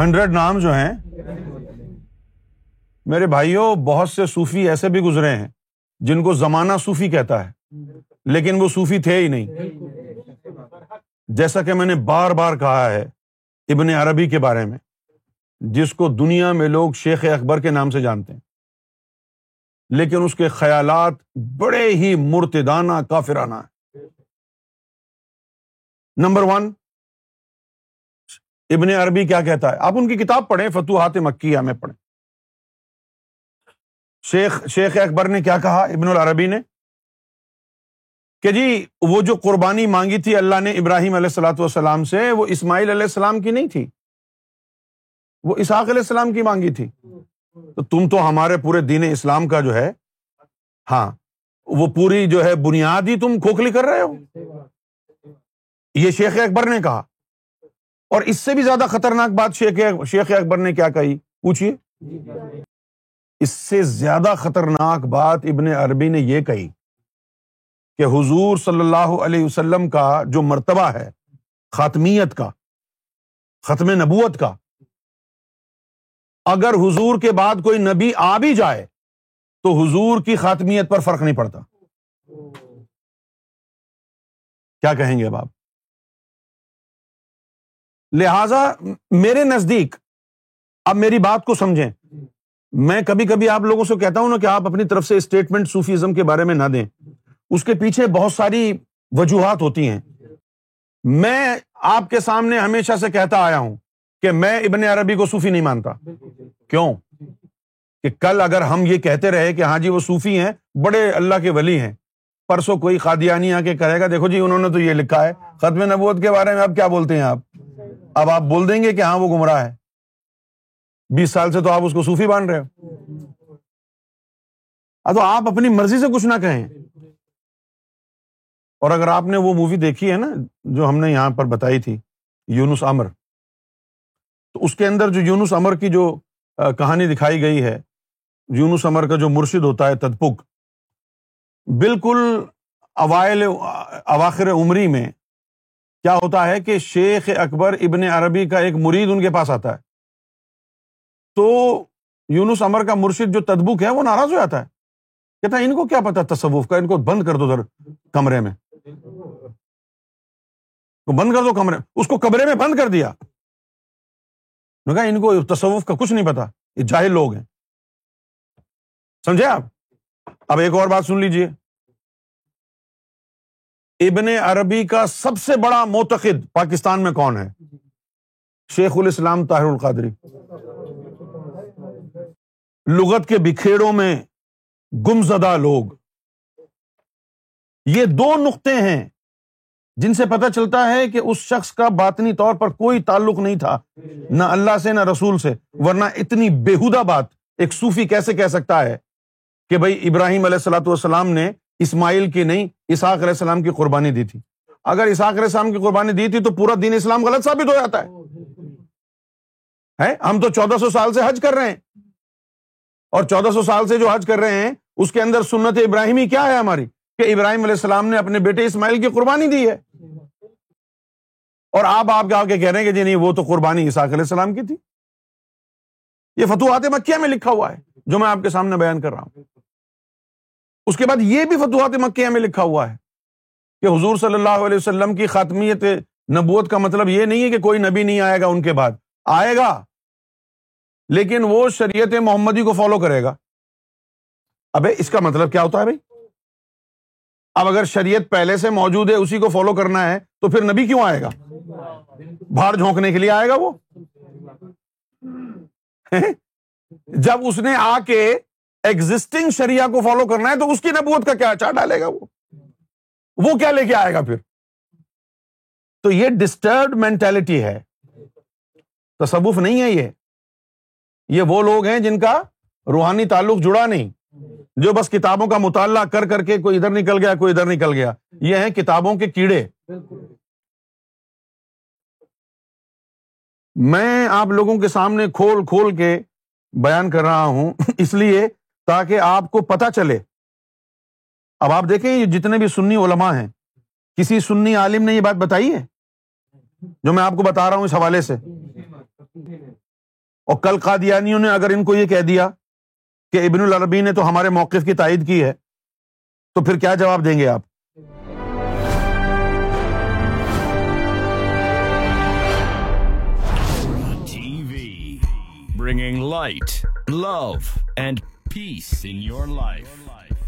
Hundred نام جو ہیں، میرے بھائیوں، بہت سے صوفی ایسے بھی گزرے ہیں جن کو زمانہ صوفی کہتا ہے، لیکن وہ صوفی تھے ہی نہیں۔ جیسا کہ میں نے بار بار کہا ہے ابن عربی کے بارے میں، جس کو دنیا میں لوگ شیخ اکبر کے نام سے جانتے ہیں، لیکن اس کے خیالات بڑے ہی مرتدانہ، کافرانہ ہے نمبر ون ابن عربی کیا کہتا ہے؟ آپ ان کی کتاب پڑھیں، فتوحات مکیہ میں پڑھیں۔ شیخ شیخ اکبر نے کیا کہا ابن العربی نے؟ کہ جی وہ جو قربانی مانگی تھی اللہ نے ابراہیم علیہ السلاۃ والسلام سے، وہ اسماعیل علیہ السلام کی نہیں تھی۔ وہ اسحاق علیہ السلام کی مانگی تھی۔ تو تم تو ہمارے پورے دین اسلام کا جو ہے ہاں وہ پوری جو ہے بنیاد ہی تم کھوکھلی کر رہے ہو۔ یہ شیخ اکبر نے کہا۔ اور اس سے بھی زیادہ خطرناک بات شیخ شیخ اکبر نے کیا کہی؟ پوچھیے اس سے زیادہ خطرناک بات ابن عربی نے یہ کہی کہ حضور صلی اللہ علیہ وسلم کا جو مرتبہ ہے، خاتمیت کا، ختم نبوت کا، اگر حضور کے بعد کوئی نبی آ بھی جائے تو حضور کی خاتمیت پر فرق نہیں پڑتا۔ کیا کہیں گے اب آپ؟ لہذا میرے نزدیک اب میری بات کو سمجھیں۔ میں کبھی کبھی آپ لوگوں سے کہتا ہوں نا کہ آپ اپنی طرف سے اسٹیٹمنٹ صوفیزم کے بارے میں نہ دیں۔ اس کے پیچھے بہت ساری وجوہات ہوتی ہیں۔ میں آپ کے سامنے ہمیشہ سے کہتا آیا ہوں کہ میں ابن عربی کو صوفی نہیں مانتا۔ کیوں؟ کہ کل اگر ہم یہ کہتے رہے کہ ہاں جی وہ صوفی ہیں، بڑے اللہ کے ولی ہیں۔ پرسوں کوئی قادیانی آ کے کہے گا، دیکھو جی انہوں نے تو یہ لکھا ہے۔ ختم نبوت کے بارے میں آپ کیا بولتے ہیں آپ؟ اب آپ بول دیں گے کہ ہاں وہ گمراہ ہے۔ بیس سال سے تو آپ اس کو صوفی مان رہے ہو۔ تو آپ اپنی مرضی سے کچھ نہ کہیں۔ اور اگر آپ نے وہ مووی دیکھی ہے نا، جو ہم نے یہاں پر بتائی تھی، یونس امر۔ تو اس کے اندر جو یونس امر کی جو کہانی دکھائی گئی ہے، یونس امر کا جو مرشد ہوتا ہے تدپک، بالکل اوائل اواخر عمری میں کیا ہوتا ہے کہ شیخ اکبر ابن عربی کا ایک مرید ان کے پاس آتا ہے۔ تو یونس امر کا مرشد جو تدبک ہے وہ ناراض ہو جاتا ہے۔ کہتا ہے، ان کو کیا پتا تصوف کا، ان کو بند کر دو ادھر کمرے میں۔ بند کر دو کمرے، اس کو کمرے میں بند کر دیا۔ کہا، ان کو تصوف کا کچھ نہیں پتا یہ جاہل لوگ ہیں۔ سمجھے آپ؟ اب ایک اور بات سن لیجیے ابن عربی کا سب سے بڑا موتقد پاکستان میں کون ہے؟ شیخ الاسلام طاہر القادری۔ لغت کے بکھیڑوں میں گمزدہ لوگ۔ یہ دو نقطے ہیں جن سے پتا چلتا ہے کہ اس شخص کا باطنی طور پر کوئی تعلق نہیں تھا نہ اللہ سے نہ رسول سے ورنہ اتنی بےحدہ بات ایک صوفی کیسے کہہ سکتا ہے کہ بھائی ابراہیم علیہ السلاۃ والسلام نے اسماعیل کی نہیں، اسحاق علیہ السلام کی قربانی دی تھی۔ اگر اسحاق علیہ السلام کی قربانی دی تھی تو پورا دین اسلام غلط ثابت ہو جاتا ہے۔ ہم تو چودہ سو سال سے حج کر رہے ہیں۔ اور چودہ سو سال سے جو حج کر رہے ہیں، اس کے اندر سنت ابراہیمی کیا ہے ہماری؟ کہ ابراہیم علیہ السلام نے اپنے بیٹے اسماعیل کی قربانی دی ہے۔ اور آپ آپ کے کہہ رہے ہیں کہ جی نہیں، وہ تو قربانی اساق علیہ السلام کی تھی۔ یہ فتوحات مکیہ میں لکھا ہوا ہے، جو میں آپ کے سامنے بیان کر رہا ہوں۔ اس کے بعد یہ بھی فتوحات مکیہ میں لکھا ہوا ہے کہ حضور صلی اللہ علیہ وسلم کی خاتمیت نبوت کا مطلب یہ نہیں ہے کہ کوئی نبی نہیں آئے گا ان کے بعد۔ آئے گا، لیکن وہ شریعت محمدی کو فالو کرے گا۔ اب اس کا مطلب کیا ہوتا ہے بھائی؟ اب اگر شریعت پہلے سے موجود ہے، اسی کو فالو کرنا ہے، تو پھر نبی کیوں آئے گا؟ باہر جھونکنے کے لیے آئے گا وہ؟ جب اس نے آ کے ایگزٹنگ شریعہ کو فالو کرنا ہے تو اس کی نبوت کا کیا چار ڈالے گا وہ؟ وہ کیا لے کے آئے گا پھر؟ تو یہ ڈسٹربڈ مینٹلٹی ہے۔ تصوف نہیں ہے یہ۔ یہ وہ لوگ ہیں جن کا روحانی تعلق جڑا نہیں۔ جو بس کتابوں کا مطالعہ کر کر کے کوئی ادھر نکل گیا، کوئی ادھر نکل گیا۔ یہ ہیں کتابوں کے کیڑے۔ میں آپ لوگوں کے سامنے کھول کھول کے بیان کر رہا ہوں۔ اس لیے تاکہ آپ کو پتا چلے۔ اب آپ دیکھیں یہ جتنے بھی سنی علما ہیں کسی سنی عالم نے یہ بات بتائی ہے؟ جو میں آپ کو بتا رہا ہوں اس حوالے سے۔ اور کل قادیانیوں نے اگر ان کو یہ کہہ دیا کہ ابن العربی نے تو ہمارے موقف کی تائید کی ہے تو پھر کیا جواب دیں گے آپ؟ TV, bringing light, peace in your life.